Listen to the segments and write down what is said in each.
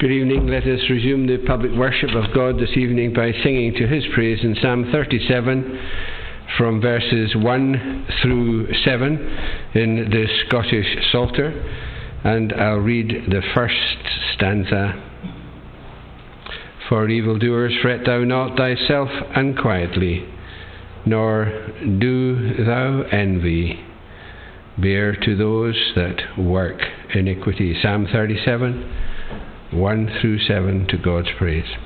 Good evening. Let us resume the public worship of God this evening by singing to His praise in Psalm 37 from verses 1 through 7 in the Scottish Psalter. And I'll read the first stanza. For evildoers fret thou not thyself unquietly, nor do thou envy. Bear to those that work iniquity. Psalm 37 1 through 7 to God's praise.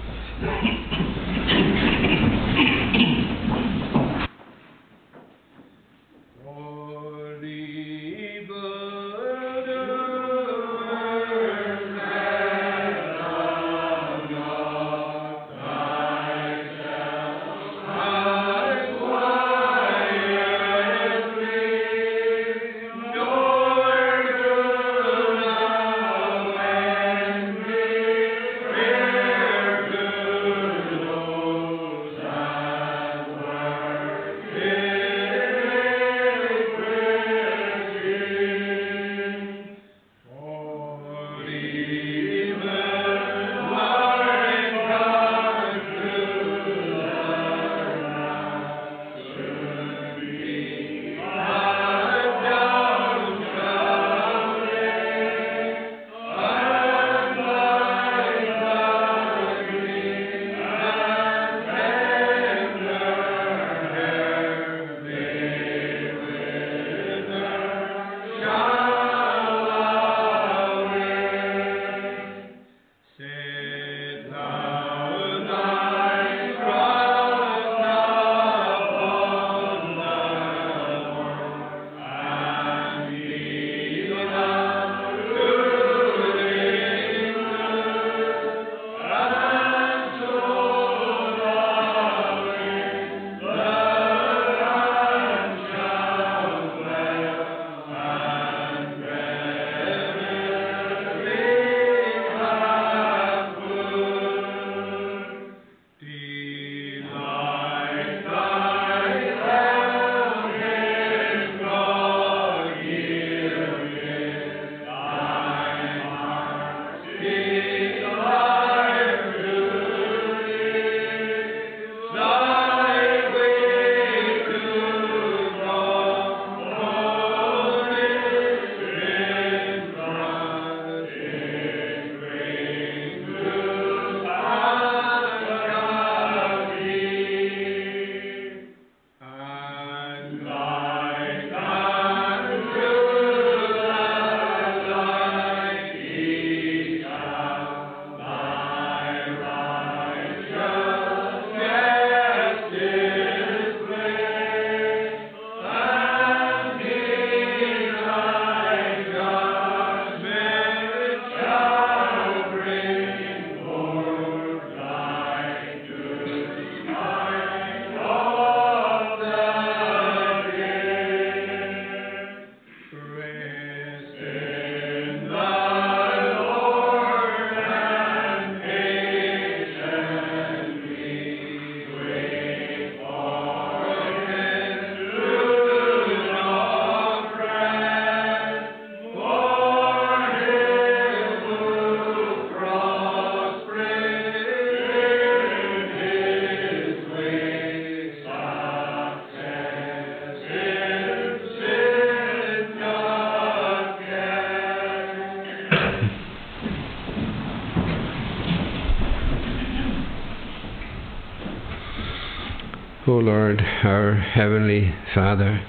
Lord, our Heavenly Father,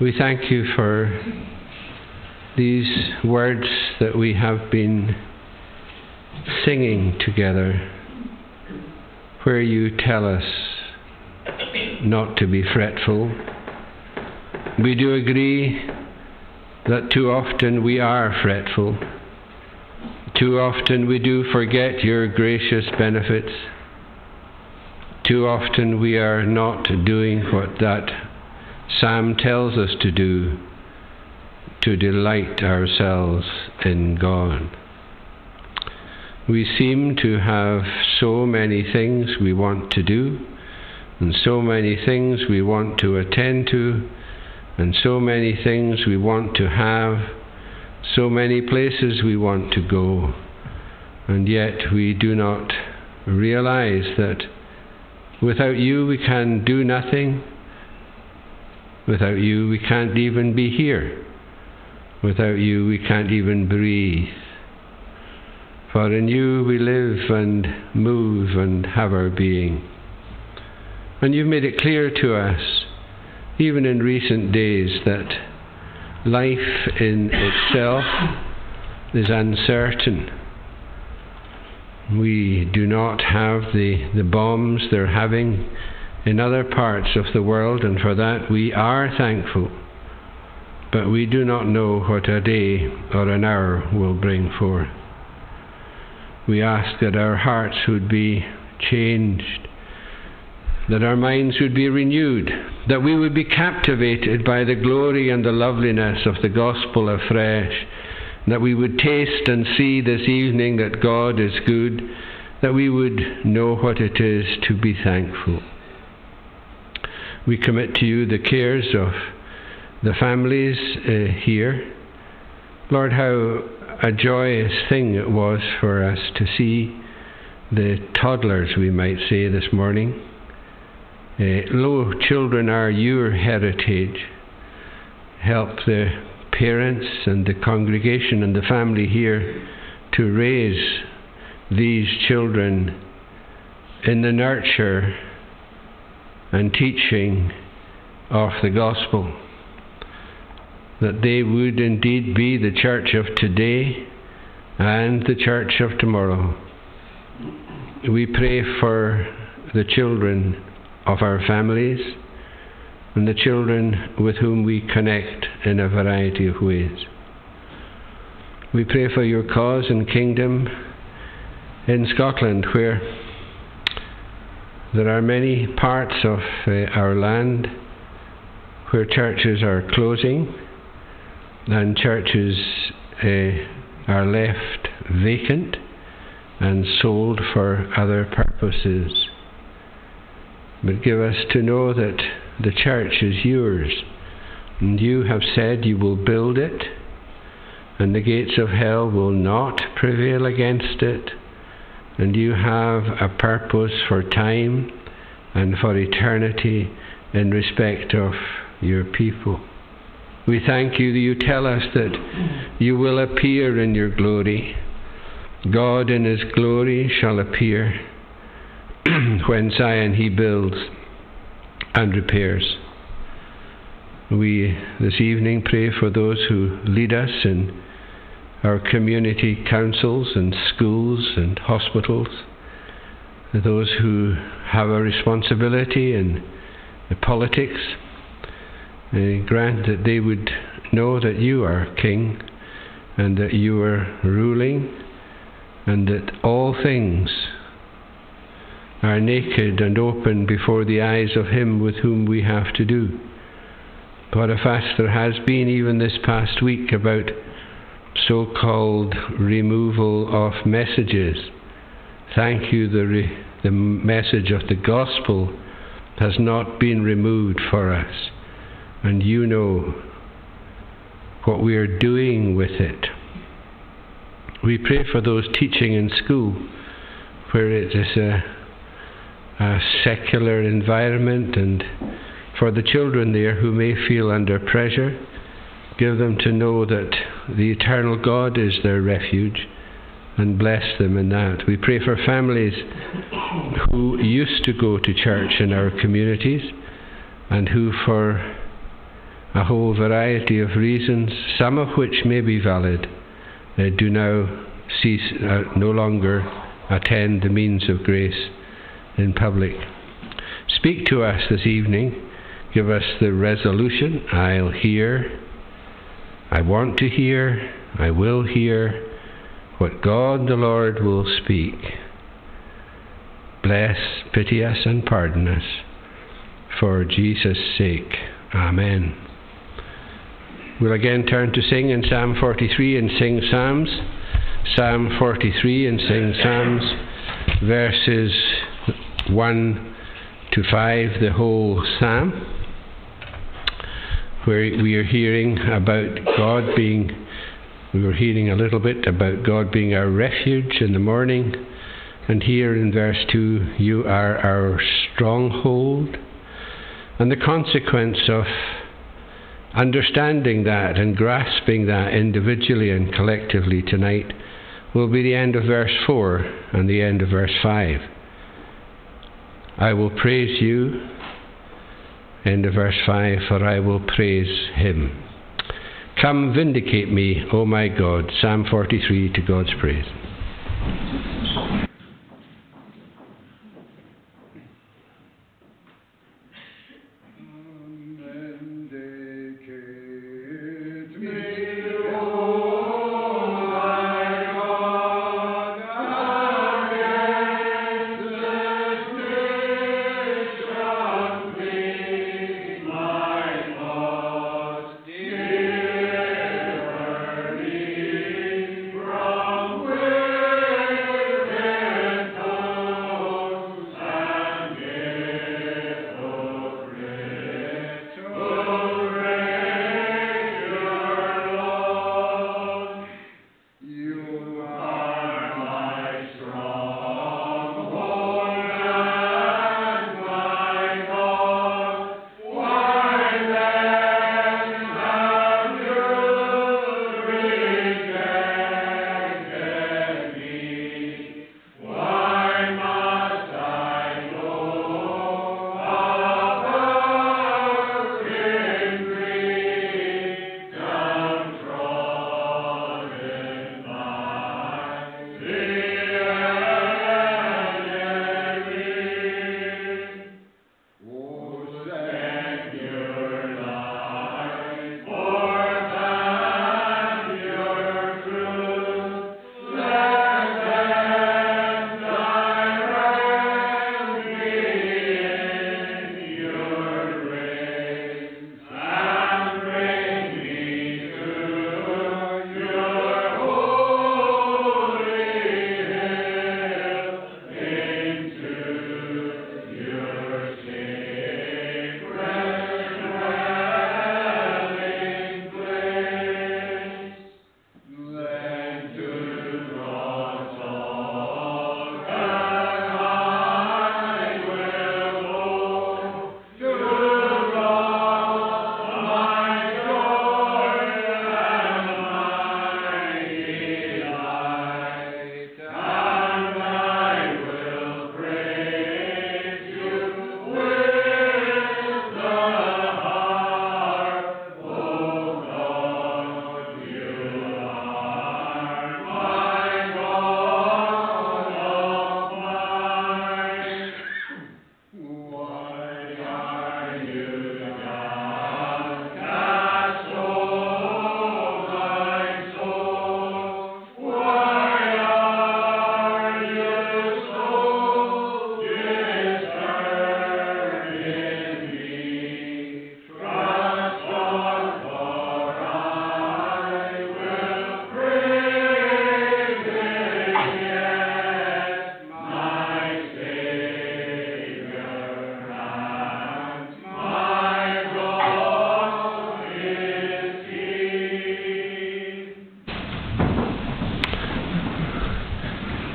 we thank you for these words that we have been singing together, where you tell us not to be fretful. We do agree that too often we are fretful. Too often we do forget your gracious benefits too often we are not doing what that psalm tells us to do to delight ourselves in God. We seem to have so many things we want to do, and so many things we want to attend to, and so many things we want to have, so many places we want to go. And yet we do not realize that without you we can do nothing. Without you we can't even be here. Without you we can't even breathe. For in you we live and move and have our being. And you've made it clear to us, even in recent days, that life in itself is uncertain. We do not have the, the bombs they're having in other parts of the world, and for that we are thankful. But we do not know what a day or an hour will bring forth. We ask that our hearts would be changed, that our minds would be renewed, that we would be captivated by the glory and the loveliness of the gospel afresh, that we would taste and see this evening that God is good, that we would know what it is to be thankful. We commit to you the cares of the families uh, here. Lord, how a joyous thing it was for us to see the toddlers, we might say, this morning. Uh, lo, children are your heritage. Help the parents and the congregation and the family here to raise these children in the nurture and teaching of the gospel that they would indeed be the church of today and the church of tomorrow. We pray for the children of our families and the children with whom we connect in a variety of ways. We pray for your cause and kingdom in Scotland, where there are many parts of uh, our land where churches are closing and churches uh, are left vacant and sold for other purposes. But give us to know that the church is yours, and you have said you will build it, and the gates of hell will not prevail against it, and you have a purpose for time and for eternity in respect of your people. We thank you that you tell us that you will appear in your glory. God in his glory shall appear when Zion he builds and repairs. We this evening pray for those who lead us in our community councils and schools and hospitals, those who have a responsibility in politics uh, grant that they would know that you are King and that you are ruling and that all things are naked and open before the eyes of Him with whom we have to do. Fuss there has been even this past week about so called removal of messages. Thank you, the, re- the message of the gospel has not been removed for us and you know what we are doing with it. We pray for those teaching in school where it is a, a secular environment and for the children there who may feel under pressure, give them to know that the eternal God is their refuge and bless them in that. We pray for families who used to go to church in our communities and who, for a whole variety of reasons, some of which may be valid, do now cease, uh, no longer attend the means of grace in public. Speak to us this evening. Give us the resolution I'll hear, I want to hear, I will hear what God the Lord will speak. Bless, pity us, and pardon us. For Jesus' sake. Amen. We'll again turn to sing in Psalm 43 and sing Psalms. Psalm 43 and sing Psalms, verses 1 to 5, the whole Psalm, where we are hearing about God being We were hearing a little bit about God being our refuge in the morning. And here in verse 2, you are our stronghold. And the consequence of understanding that and grasping that individually and collectively tonight will be the end of verse 4 and the end of verse 5. I will praise you, end of verse 5, for I will praise him. Come vindicate me, O my God. Psalm 43 to God's praise.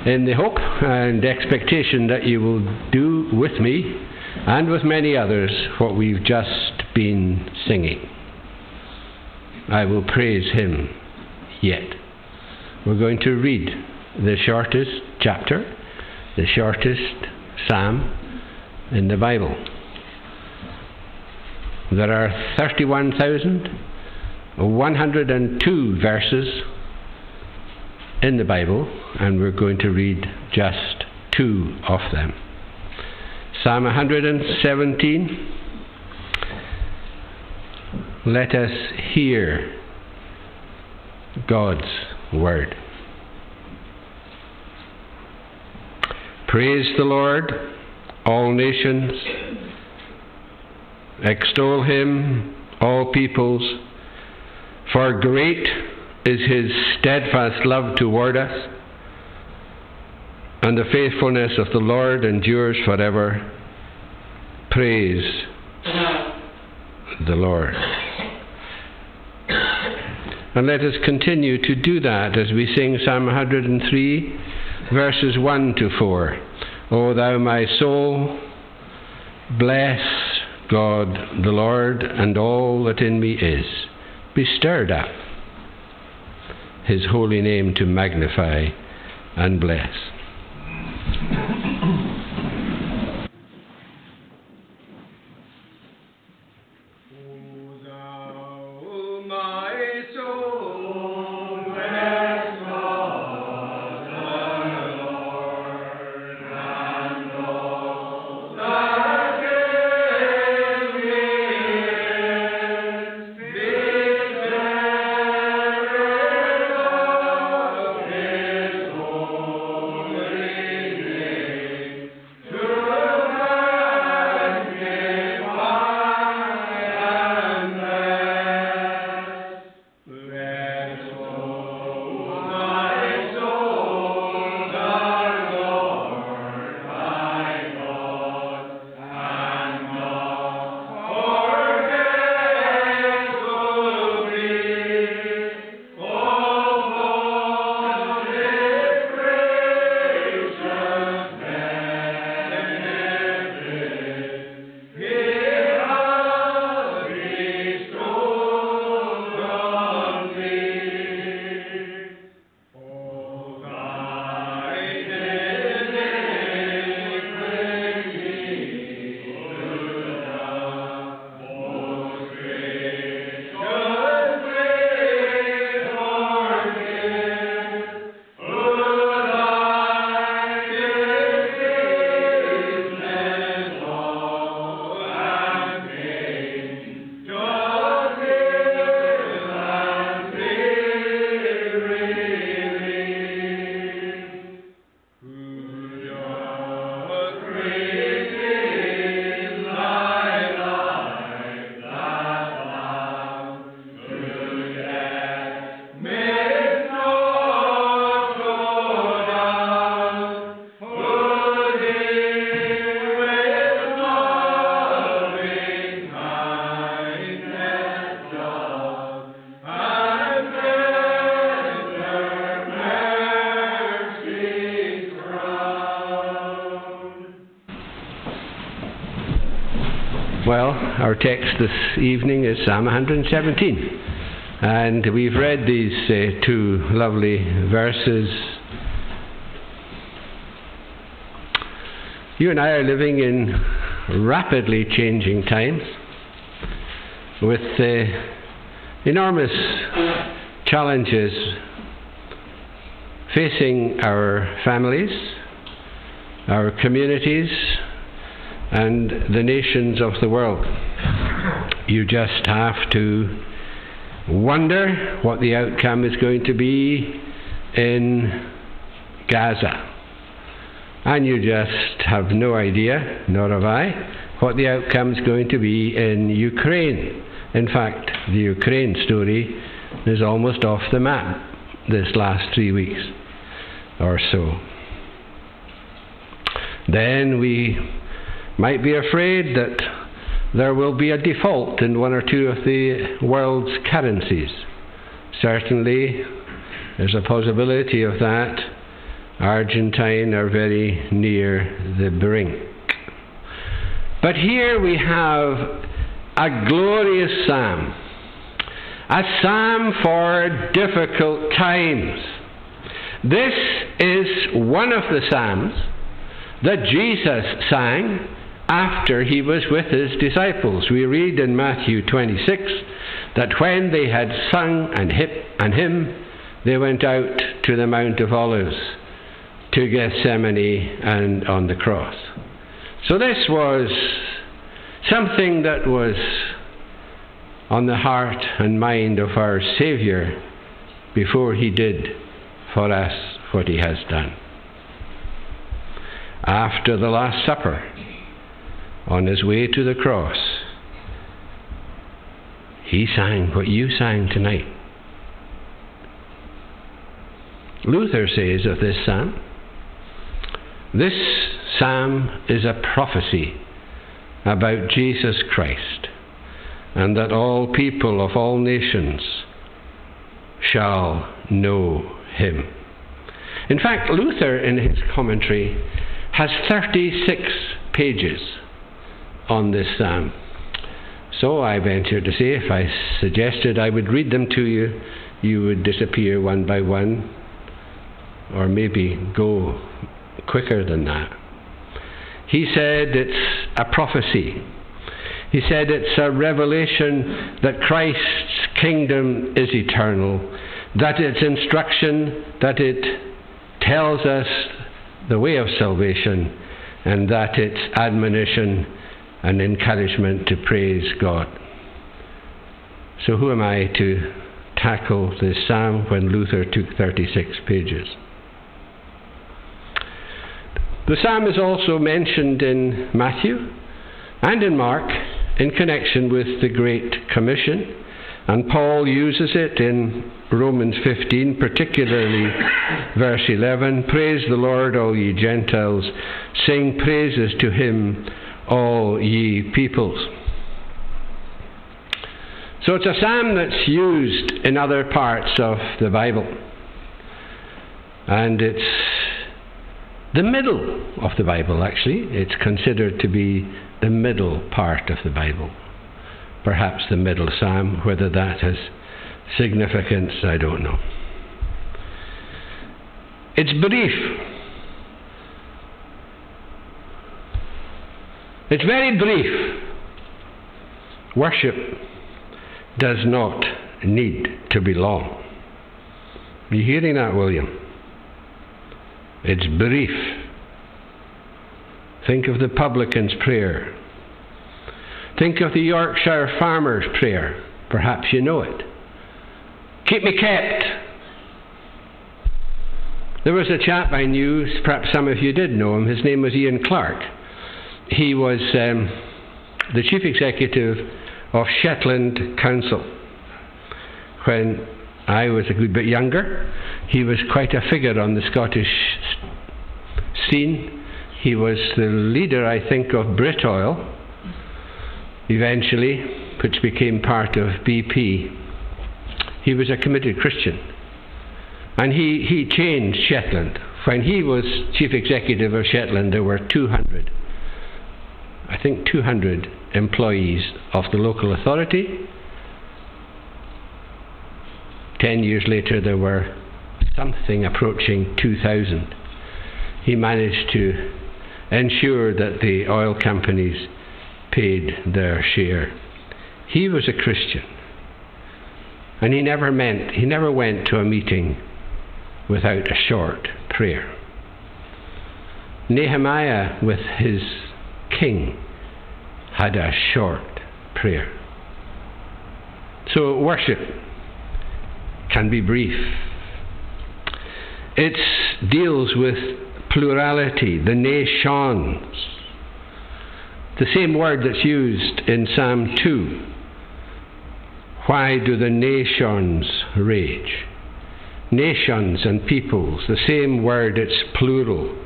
In the hope and expectation that you will do with me and with many others what we've just been singing. I will praise him yet. We're going to read the shortest chapter, the shortest psalm in the Bible. There are 31,102 verses in the Bible, and we're going to read just two of them. Psalm 117. Let us hear God's word. Praise the Lord, all nations. Extol him, all peoples. For great is his steadfast love toward us, and the faithfulness of the Lord endures forever. Praise the Lord. And let us continue to do that as we sing Psalm 103, verses 1 to 4. O thou my soul, bless God the Lord and all that in me is. Be stirred up, his holy name to magnify and bless. Our text this evening is Psalm 117. And we've read these uh, two lovely verses. You and I are living in rapidly changing times with uh, enormous challenges facing our families, our communities, and the nations of the world. You just have to wonder what the outcome is going to be in Gaza. And you just have no idea, nor have I, what the outcome is going to be in Ukraine. In fact, the Ukraine story is almost off the map this last three weeks or so. Then we might be afraid that there will be a default in one or two of the world's currencies. Certainly, there's a possibility of that. Argentine are very near the brink. But here we have a glorious psalm, a psalm for difficult times. This is one of the psalms that Jesus sang after he was with his disciples. We read in Matthew 26 that when they had sung and, hymn, they went out to the Mount of Olives, to Gethsemane, and on the cross. So this was something that was on the heart and mind of our Saviour before he did for us what he has done. After the Last Supper, on his way to the cross, he sang what you sang tonight. Luther says of this psalm, this psalm is a prophecy about Jesus Christ, and that all people of all nations shall know him. In fact, Luther, in his commentary, has 36 pages on this psalm. So I venture to say, if I suggested I would read them to you, you would disappear one by one, or maybe go quicker than that. He said it's a prophecy. He said it's a revelation that Christ's kingdom is eternal, that it's instruction, that it tells us the way of salvation, and that it's admonition and encouragement to praise God. So, who am I to tackle this psalm when Luther took 36 pages? The psalm is also mentioned in Matthew and in Mark in connection with the Great Commission, and Paul uses it in Romans 15, particularly verse 11 Praise the Lord, all ye Gentiles, sing praises to him all ye peoples. So it's a psalm that's used in other parts of the Bible. And it's the middle of the Bible, actually. It's considered to be the middle part of the Bible. Perhaps the middle psalm, whether that has significance, I don't know. It's brief. It's very brief. Worship does not need to be long. Are you hearing that, William? It's brief. Think of the publican's prayer. Think of the Yorkshire farmer's prayer. Perhaps you know it. Keep me kept. There was a chap I knew, perhaps some of you did know him. His name was Ian Clark he was um, the chief executive of Shetland Council. When I was a good bit younger, he was quite a figure on the Scottish scene. He was the leader, I think, of Britoil, eventually, which became part of BP. He was a committed Christian. And he, he changed Shetland. When he was chief executive of Shetland, there were 200 I think, 200 employees of the local authority. Ten years later, there were something approaching 2,000. He managed to ensure that the oil companies paid their share. He was a Christian. And he never meant, he never went to a meeting without a short prayer. Nehemiah, with his king had a short prayer. So worship can be brief. It deals with plurality, the nations. The same word that's used in Psalm 2. Why do the nations rage? Nations and peoples, the same word, it's plural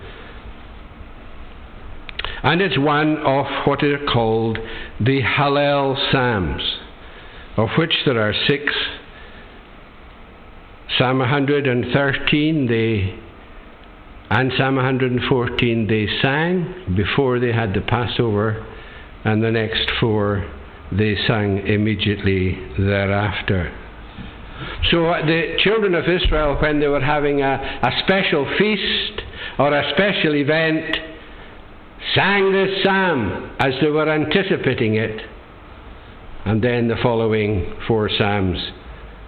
and it's one of what are called the Hallel Psalms, of which there are six. Psalm 113 they and Psalm 114 they sang before they had the Passover, and the next four they sang immediately thereafter. So uh, the children of Israel, when they were having a, a special feast or a special event, sang this psalm as they were anticipating it, and then the following four psalms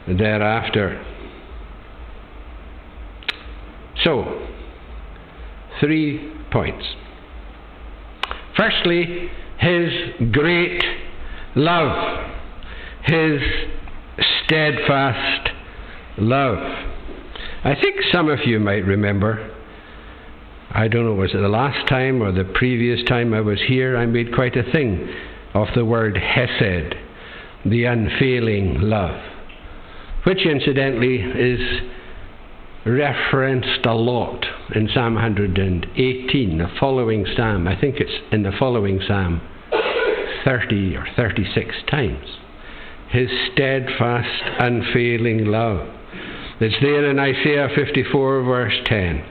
thereafter. So, three points. Firstly, his great love, his steadfast love. I think some of you might remember I don't know, was it the last time or the previous time I was here? I made quite a thing of the word Hesed, the unfailing love, which incidentally is referenced a lot in Psalm 118, the following Psalm. I think it's in the following Psalm 30 or 36 times. His steadfast, unfailing love. It's there in Isaiah 54, verse 10.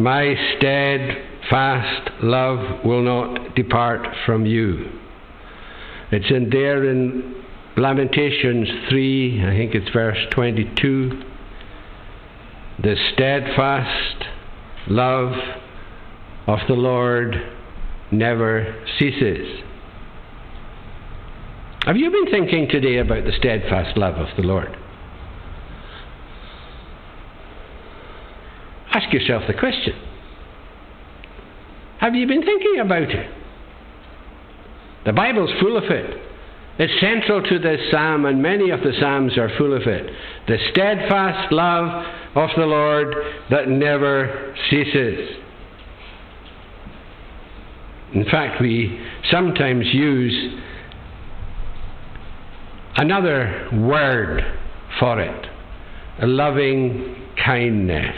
My steadfast love will not depart from you. It's in there in Lamentations 3, I think it's verse 22. The steadfast love of the Lord never ceases. Have you been thinking today about the steadfast love of the Lord? Ask yourself the question Have you been thinking about it? The Bible's full of it. It's central to this psalm, and many of the psalms are full of it. The steadfast love of the Lord that never ceases. In fact, we sometimes use another word for it loving kindness.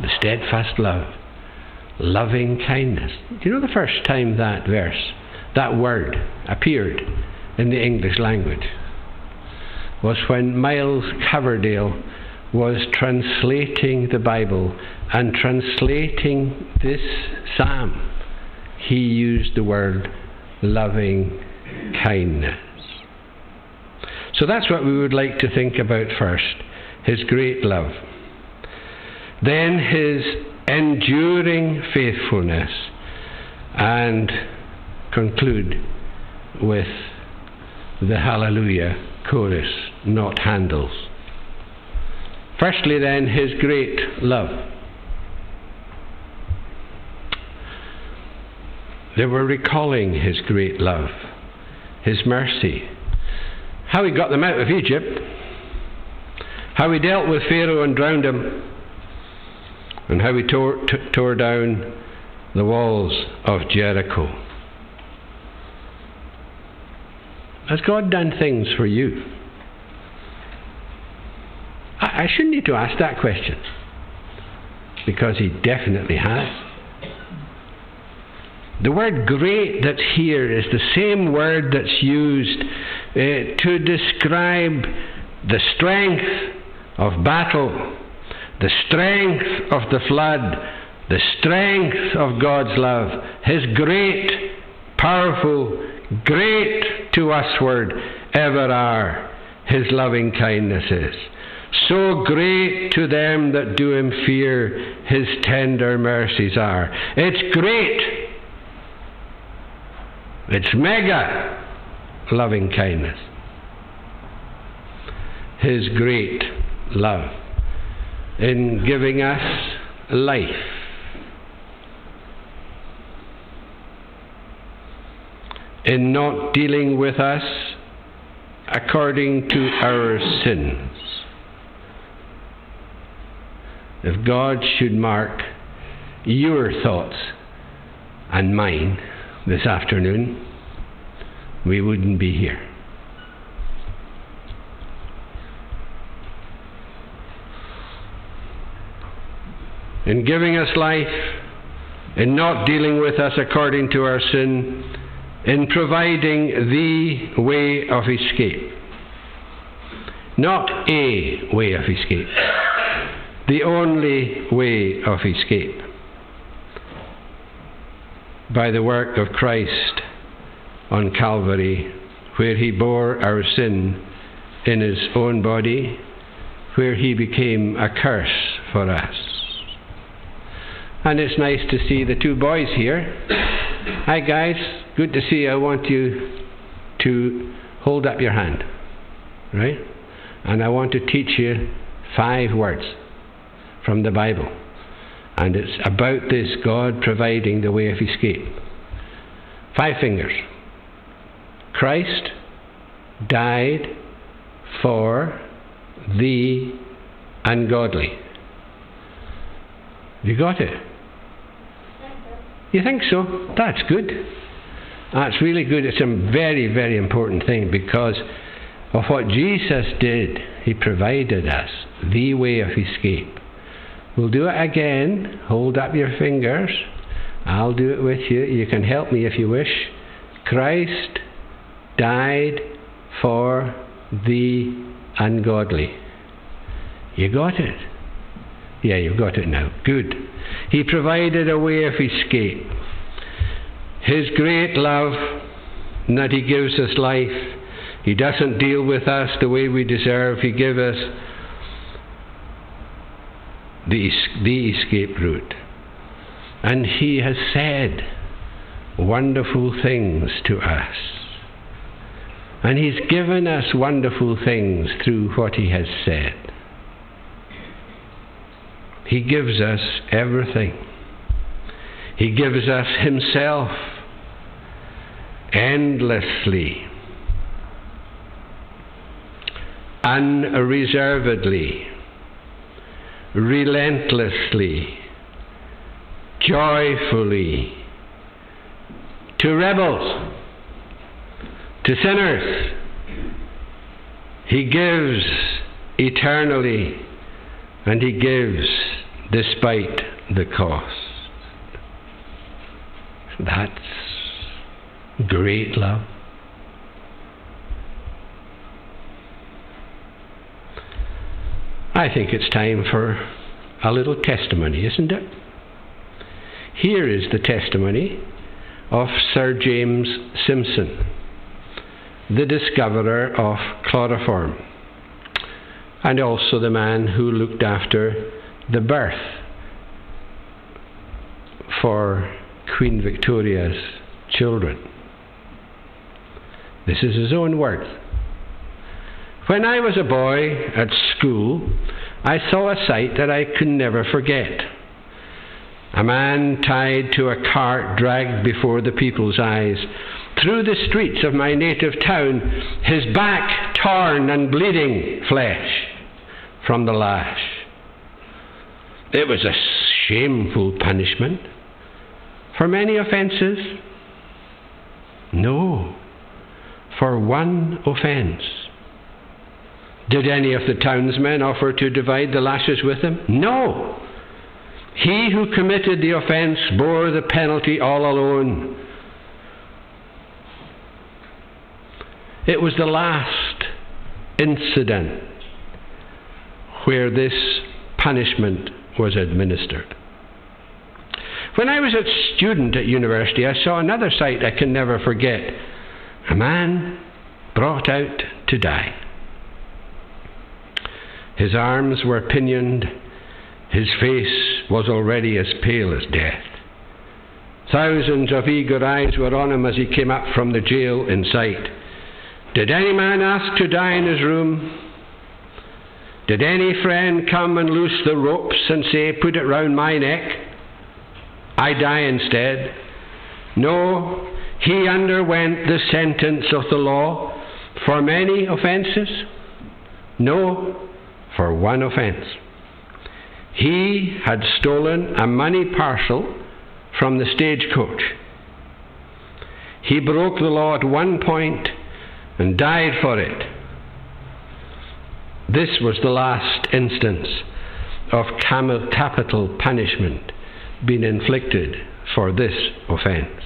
The steadfast love loving kindness. Do you know the first time that verse, that word, appeared in the English language? Was when Miles Coverdale was translating the Bible and translating this psalm. He used the word loving kindness. So that's what we would like to think about first his great love. Then his enduring faithfulness, and conclude with the Hallelujah chorus, not Handel's. Firstly, then, his great love. They were recalling his great love, his mercy, how he got them out of Egypt, how he dealt with Pharaoh and drowned him, and how he tore, t- tore down the walls of Jericho. Has God done things for you? I, I shouldn't need to ask that question because He definitely has. The word great that's here is the same word that's used uh, to describe the strength of battle the strength of the flood, the strength of God's love, His great, powerful, great to usward ever are His loving kindnesses. So great to them that do Him fear, His tender mercies are. It's great. It's mega loving kindness. His great love in giving us life. In not dealing with us according to our sins. If God should mark your thoughts and mine this afternoon, we wouldn't be here. In giving us life, in not dealing with us according to our sin, in providing the way of escape. Not a way of escape, the only way of escape. By the work of Christ on Calvary, where he bore our sin in his own body, where he became a curse for us. And it's nice to see the two boys here. Hi, guys. Good to see you. I want you to hold up your hand. Right? And I want to teach you five words from the Bible. And it's about this God providing the way of escape. Five fingers. Christ died for the ungodly. You got it? You think so? That's good. That's really good. It's a very, very important thing because of what Jesus did. He provided us the way of escape. We'll do it again. Hold up your fingers. I'll do it with you. You can help me if you wish. Christ died for the ungodly. You got it? Yeah, you've got it now. Good. He provided a way of escape. His great love, that He gives us life. He doesn't deal with us the way we deserve. He gives us the, the escape route. And He has said wonderful things to us. And He's given us wonderful things through what He has said. He gives us everything. He gives us Himself endlessly, unreservedly, relentlessly, joyfully, to rebels, to sinners. He gives eternally, and He gives despite the cost. That's great love. I think it's time for a little testimony, isn't it? Here is the testimony of Sir James Simpson, the discoverer of chloroform, and also the man who looked after the birth for Queen Victoria's children. This is his own words. When I was a boy at school, I saw a sight that I could never forget. A man tied to a cart dragged before the people's eyes through the streets of my native town, his back torn and bleeding flesh from the lash. It was a shameful punishment. For many offences? No, for one offence. Did any of the townsmen offer to divide the lashes with him? No. He who committed the offence bore the penalty all alone. It was the last incident where this punishment was administered. When I was a student at university, I saw another sight I can never forget. A man brought out to die. His arms were pinioned, his face was already as pale as death. Thousands of eager eyes were on him as he came up from the jail in sight. Did any man ask to die in his room? Did any friend come and loose the ropes and say, Put it round my neck? I die instead. No, he underwent the sentence of the law for many offences. No, for one offence. He had stolen a money parcel from the stagecoach. He broke the law at one point and died for it. This was the last instance of capital punishment being inflicted for this offence.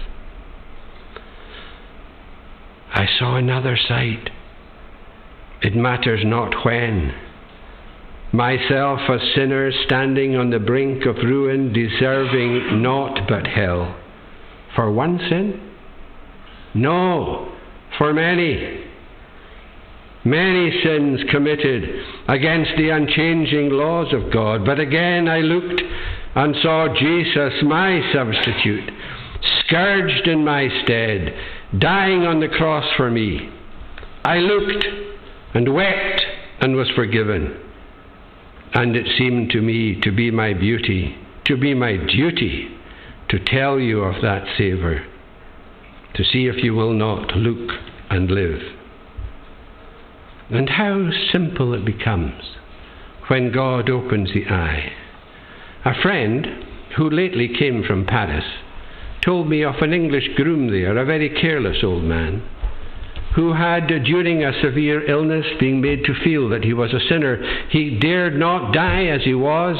I saw another sight. It matters not when. Myself, a sinner standing on the brink of ruin, deserving naught but hell. For one sin? No, for many. Many sins committed against the unchanging laws of God. But again I looked and saw Jesus, my substitute, scourged in my stead, dying on the cross for me. I looked and wept and was forgiven. And it seemed to me to be my beauty, to be my duty, to tell you of that Saviour, to see if you will not look and live. And how simple it becomes when God opens the eye. A friend who lately came from Paris told me of an English groom there, a very careless old man, who had, during a severe illness, being made to feel that he was a sinner, he dared not die as he was,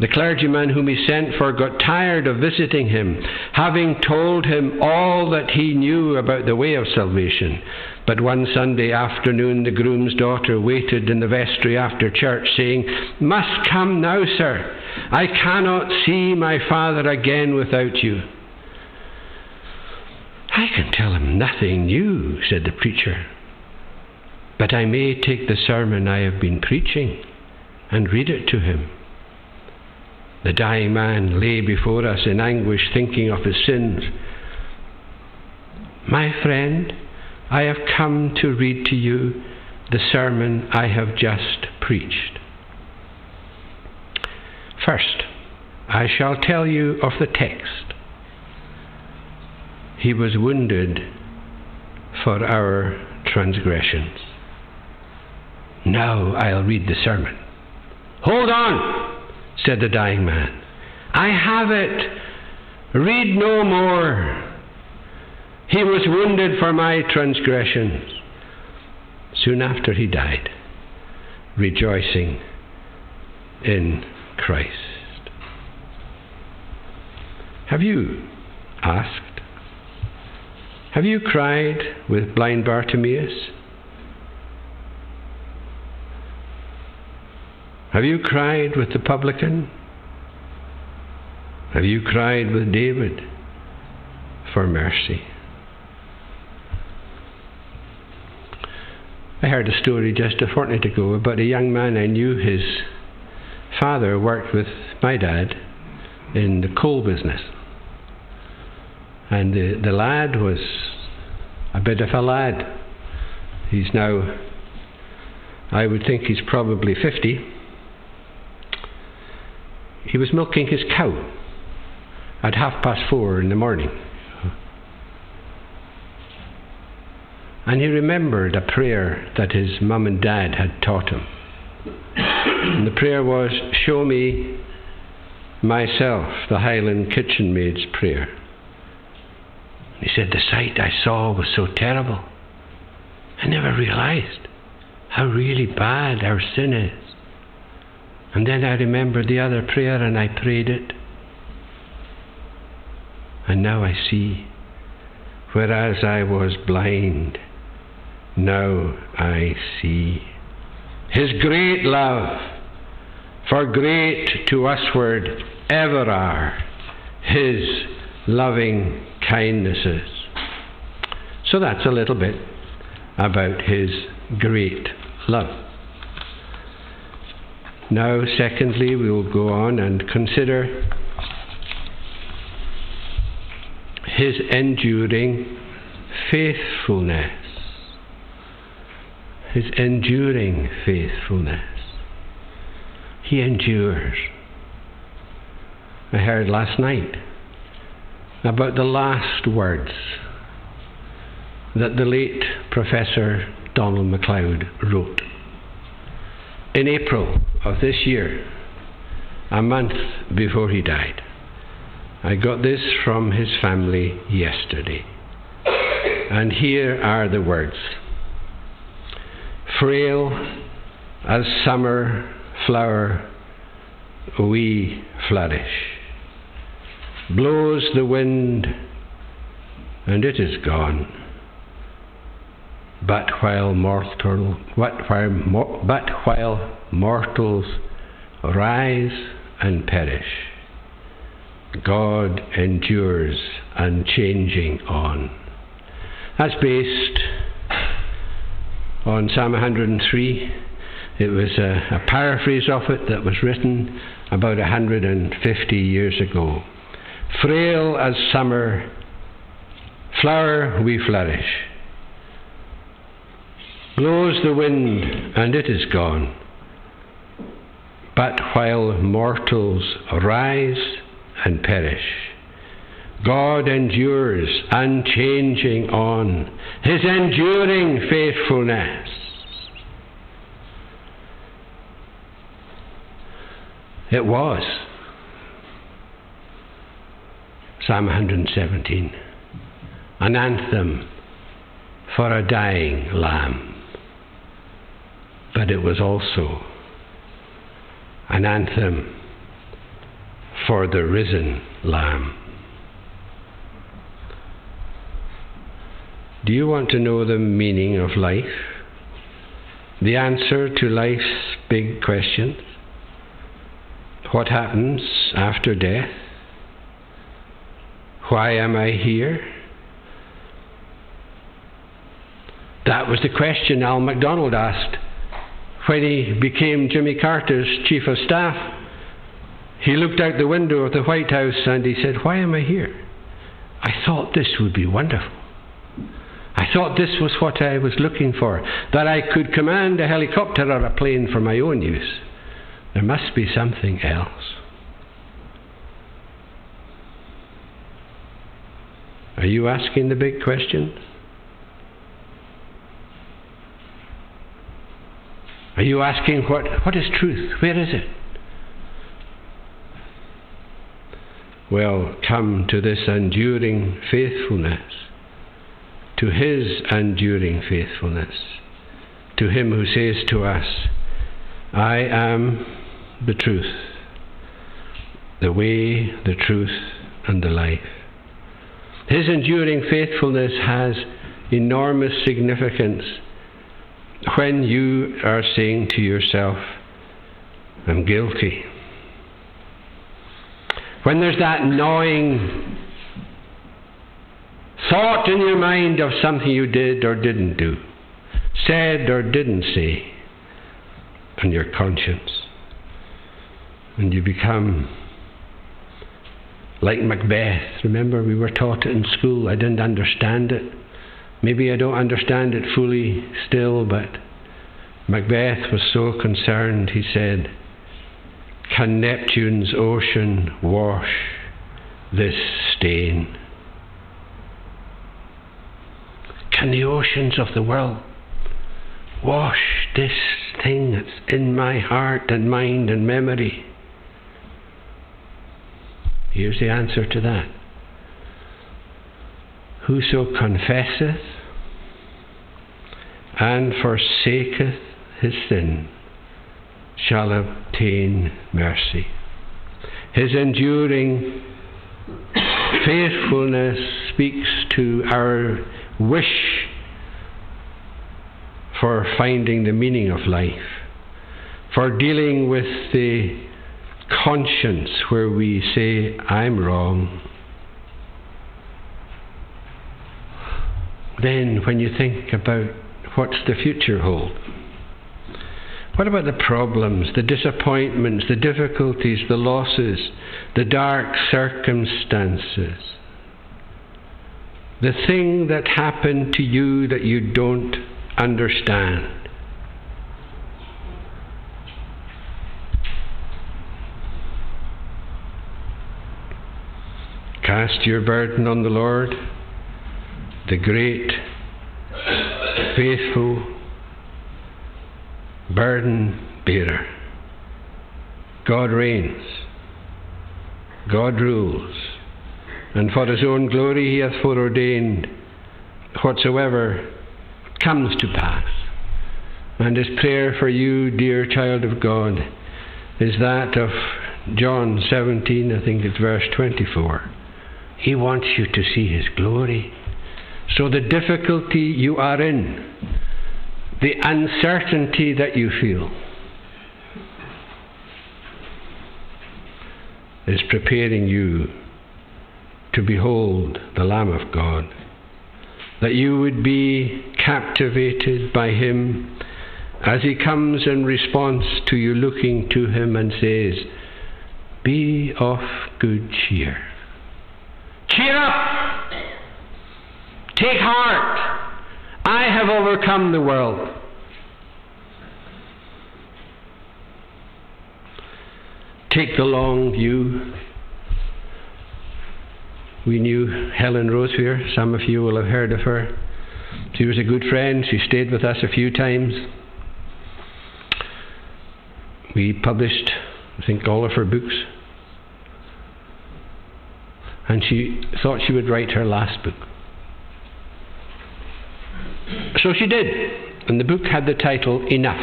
The clergyman whom he sent for got tired of visiting him, having told him all that he knew about the way of salvation. But one Sunday afternoon, the groom's daughter waited in the vestry after church, saying, Must come now, sir. I cannot see my father again without you. I can tell him nothing new, said the preacher, but I may take the sermon I have been preaching and read it to him. The dying man lay before us in anguish, thinking of his sins. My friend, I have come to read to you the sermon I have just preached. First, I shall tell you of the text. He was wounded for our transgressions. Now I'll read the sermon. Hold on! said the dying man. I have it. Read no more. He was wounded for my transgressions. Soon after he died, rejoicing in Christ. Have you asked? Have you cried with blind Bartimaeus? Have you cried with the publican? Have you cried with David for mercy? I heard a story just a fortnight ago about a young man I knew. His father worked with my dad in the coal business. And the, the lad was a bit of a lad. He's now, I would think he's probably 50 he was milking his cow at half past four in the morning. And he remembered a prayer that his mum and dad had taught him. And the prayer was, Show me myself, the Highland kitchen maid's prayer. He said, The sight I saw was so terrible. I never realized how really bad our sin is. And then I remembered the other prayer and I prayed it. And now I see. Whereas I was blind, now I see. His great love, for great to usward ever are His loving kindnesses. So that's a little bit about His great love. Now, secondly, we will go on and consider his enduring faithfulness. His enduring faithfulness. He endures. I heard last night about the last words that the late Professor Donald MacLeod wrote in April of this year, a month before he died. I got this from his family yesterday. And here are the words Frail as summer flower, we flourish. Blows the wind, and it is gone but while mortal, while, but while mortals rise and perish, God endures unchanging on. That's based on Psalm 103. It was a, a paraphrase of it that was written about 150 years ago. Frail as summer, flower we flourish Blows the wind, and it is gone. But while mortals rise and perish, God endures unchanging on, His enduring faithfulness. It was Psalm 117, an anthem for a dying lamb but it was also an anthem for the risen Lamb. Do you want to know the meaning of life? The answer to life's big questions? What happens after death? Why am I here? That was the question Al McDonald asked when he became Jimmy Carter's chief of staff. He looked out the window of the White House and he said, Why am I here? I thought this would be wonderful. I thought this was what I was looking for, that I could command a helicopter or a plane for my own use. There must be something else. Are you asking the big questions? Are you asking what, what is truth? Where is it? Well, come to this enduring faithfulness to his enduring faithfulness, to him who says to us, I am the truth, the way, the truth, and the life. His enduring faithfulness has enormous significance when you are saying to yourself, I'm guilty. When there's that gnawing thought in your mind of something you did or didn't do, said or didn't say, and your conscience. And you become like Macbeth. Remember, we were taught it in school. I didn't understand it. Maybe I don't understand it fully still, but Macbeth was so concerned, he said, Can Neptune's ocean wash this stain? Can the oceans of the world wash this thing that's in my heart and mind and memory? Here's the answer to that. Whoso confesseth and forsaketh his sin shall obtain mercy. His enduring faithfulness speaks to our wish for finding the meaning of life, for dealing with the conscience where we say, I'm wrong. Then, when you think about what's the future hold, what about the problems, the disappointments, the difficulties, the losses, the dark circumstances? The thing that happened to you that you don't understand. Cast your burden on the Lord, the great, faithful burden bearer. God reigns, God rules and for his own glory he hath foreordained whatsoever comes to pass. And his prayer for you, dear child of God, is that of John 17, I think it's verse 24. He wants you to see his glory. So the difficulty you are in, the uncertainty that you feel, is preparing you to behold the Lamb of God, that you would be captivated by Him as He comes in response to you looking to Him and says, Be of good cheer. Cheer up! Take heart! I have overcome the world. Take the long view we knew Helen Roseveare. Some of you will have heard of her. She was a good friend. She stayed with us a few times. We published, I think, all of her books. And she thought she would write her last book. So she did. And the book had the title Enough.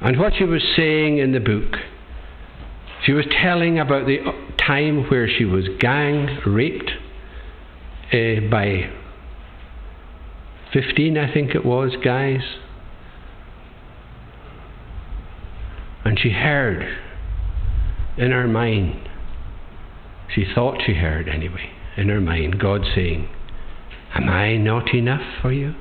And what she was saying in the book She was telling about the time where she was gang raped uh, by 15, I think it was, guys. And she heard in her mind, she thought she heard anyway, in her mind, God saying, Am I not enough for you?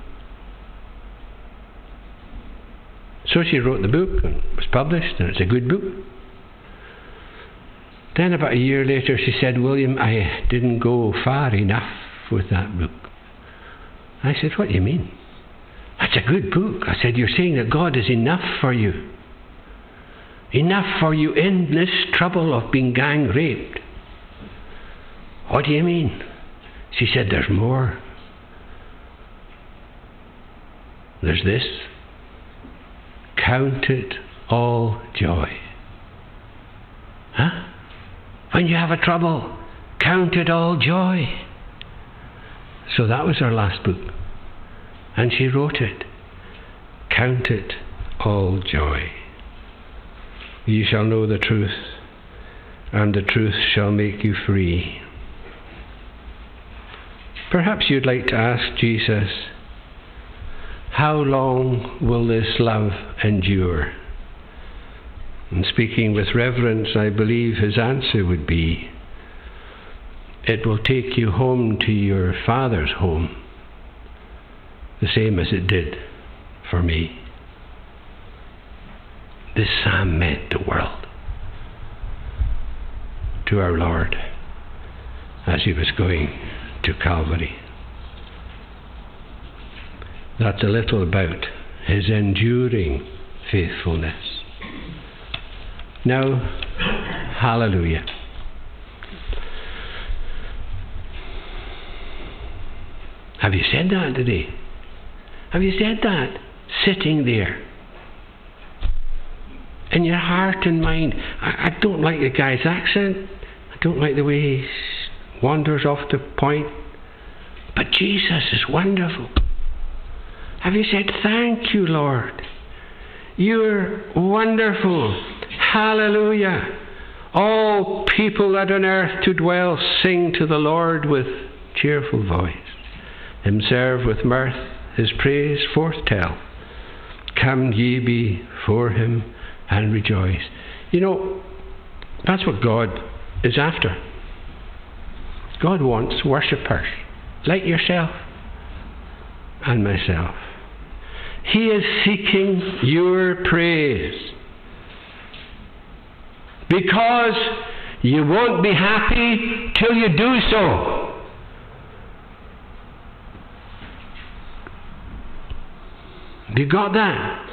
So she wrote the book and it was published, and it's a good book. Then, about a year later, she said, William, I didn't go far enough with that book. I said, What do you mean? That's a good book. I said, You're saying that God is enough for you. Enough for you in this trouble of being gang raped. What do you mean? She said, There's more. There's this. Count it all joy. Huh? When you have a trouble, count it all joy. So that was her last book. And she wrote it. Count it all joy. You shall know the truth, and the truth shall make you free. Perhaps you'd like to ask Jesus, How long will this love endure? And speaking with reverence, I believe his answer would be, It will take you home to your Father's home, the same as it did for me. This psalm meant the world to our Lord as he was going to Calvary. That's a little about his enduring faithfulness. Now, hallelujah. Have you said that today? Have you said that sitting there? In your heart and mind. I, I don't like the guy's accent. I don't like the way he wanders off the point. But Jesus is wonderful. Have you said, Thank you, Lord? You're wonderful. Hallelujah. All people that on earth to dwell sing to the Lord with cheerful voice. Him serve with mirth, his praise forth tell. Come ye before him and rejoice. You know, that's what God is after. God wants worshippers like yourself and myself. He is seeking your praise because you won't be happy till you do so. You got that?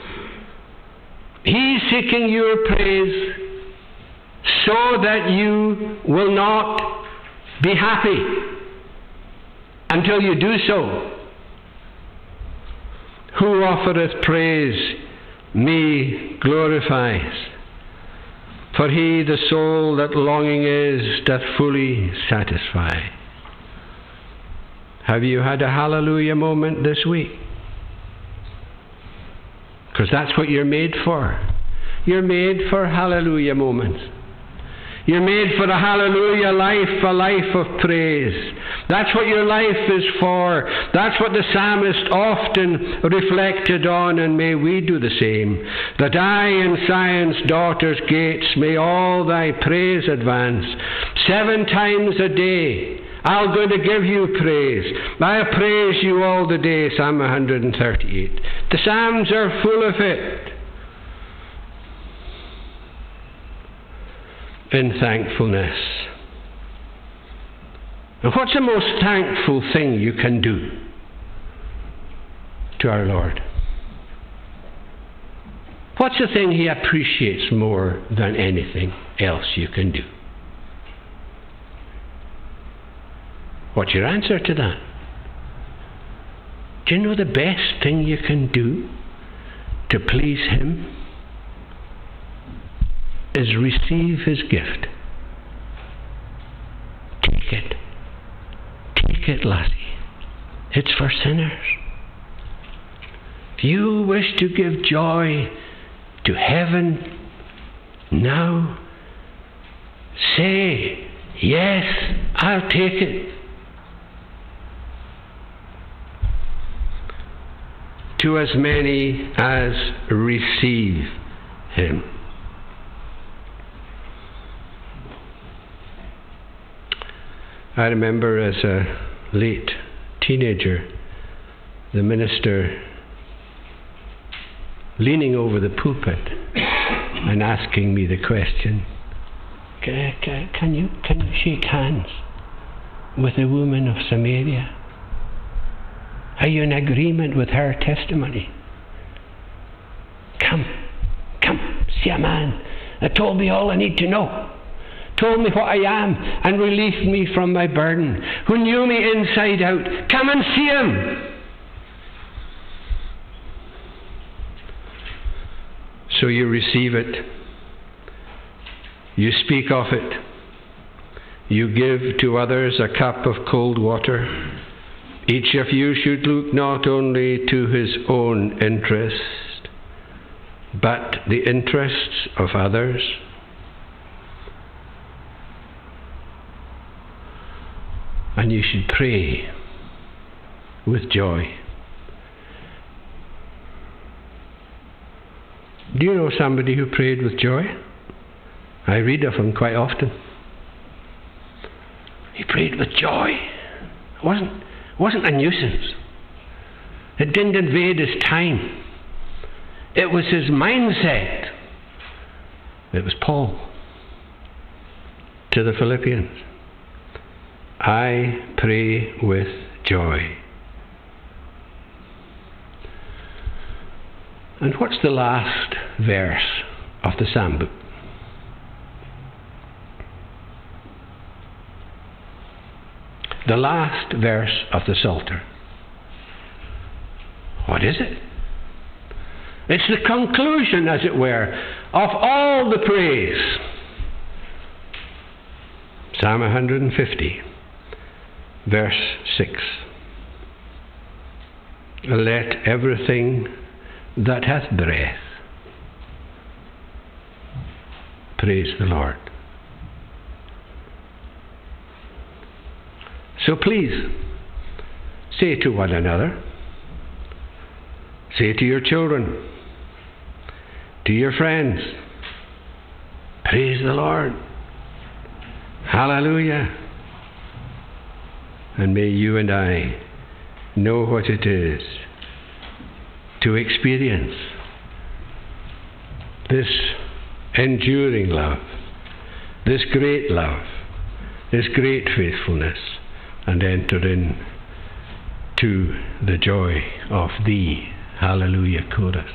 He's seeking your praise so that you will not be happy until you do so. Who offereth praise me glorifies. For he the soul that longing is doth fully satisfy. Have you had a hallelujah moment this week? Because that's what you're made for. You're made for hallelujah moments. You're made for a hallelujah life, a life of praise. That's what your life is for. That's what the psalmist often reflected on, and may we do the same. That I in Zion's daughter's gates may all thy praise advance. Seven times a day I'm going to give you praise. I praise you all the day, Psalm 138. The Psalms are full of it. in thankfulness. What's the most thankful thing you can do to our Lord? What's the thing He appreciates more than anything else you can do? What's your answer to that? Do you know the best thing you can do to please Him? is receive his gift. Take it. It. It's for sinners. If you wish to give joy to heaven now, say, Yes, I'll take it. To as many as receive him. I remember as a late teenager, the minister leaning over the pulpit and asking me the question can you, can you shake hands with the woman of Samaria? Are you in agreement with her testimony? Come, come, see a man that told me all I need to know, told me what I am, and released me from my burden, who knew me inside out. Come and see him. So you receive it. You speak of it. You give to others a cup of cold water. Each of you should look not only to his own interest, but the interests of others. And you should pray with joy. Do you know somebody who prayed with joy? I read of him quite often. He prayed with joy. It wasn't, wasn't a nuisance. It didn't invade his time. It was his mindset. It was Paul to the Philippians. I pray with joy. And what's the last verse of the Psalm book? The last verse of the Psalter. What is it? It's the conclusion, as it were, of all the praise. Psalm 150, verse 6. Let everything that hath breath. Praise the Lord. So please, say to one another, say to your children, to your friends, praise the Lord. Hallelujah. And may you and I know what it is to experience this enduring love, this great love, this great faithfulness, and enter in to the joy of thee. Hallelujah chorus.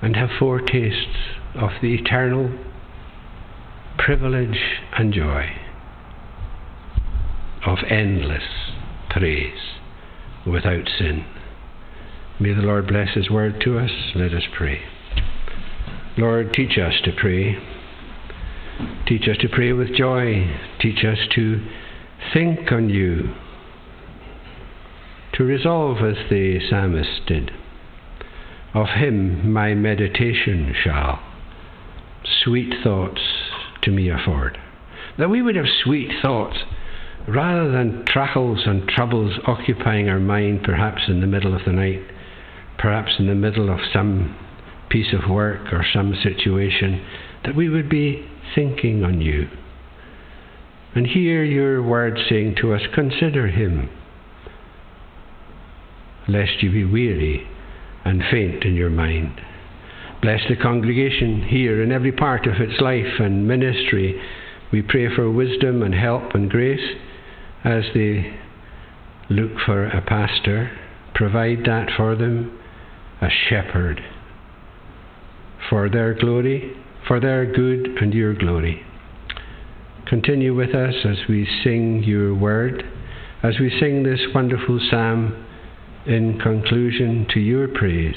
And have foretastes of the eternal privilege and joy of endless praise without sin. May the Lord bless His word to us. Let us pray. Lord, teach us to pray. Teach us to pray with joy. Teach us to think on you. To resolve as the psalmist did. Of him my meditation shall sweet thoughts to me afford. That we would have sweet thoughts rather than trackles and troubles occupying our mind perhaps in the middle of the night perhaps in the middle of some piece of work or some situation, that we would be thinking on you. And hear your word saying to us, Consider him, lest you be weary and faint in your mind. Bless the congregation here in every part of its life and ministry. We pray for wisdom and help and grace as they look for a pastor. Provide that for them a shepherd for their glory, for their good and your glory. Continue with us as we sing your word, as we sing this wonderful psalm in conclusion to your praise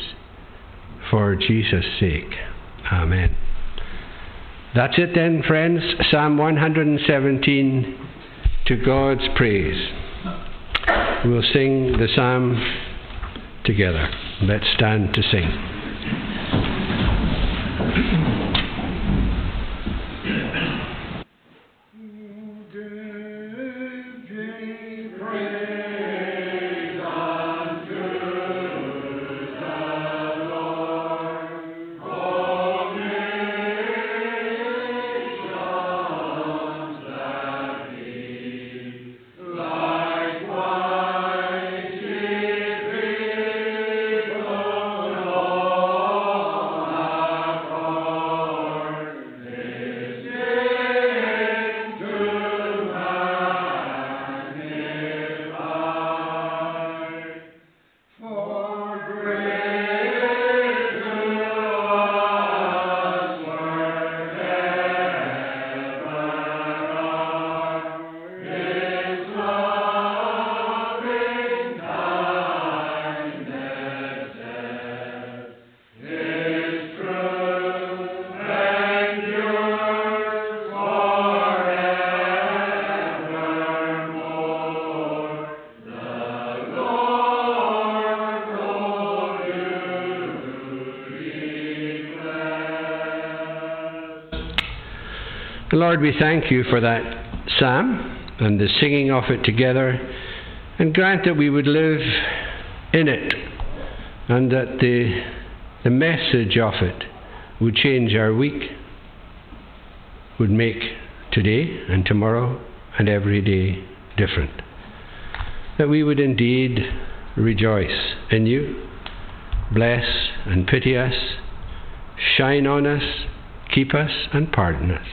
for Jesus' sake. Amen. That's it then, friends. Psalm 117 to God's praise. We'll sing the psalm together. Let's stand to sing. Lord, we thank you for that psalm and the singing of it together, and grant that we would live in it, and that the, the message of it would change our week, would make today and tomorrow and every day different. That we would indeed rejoice in you, bless and pity us, shine on us, keep us, and pardon us.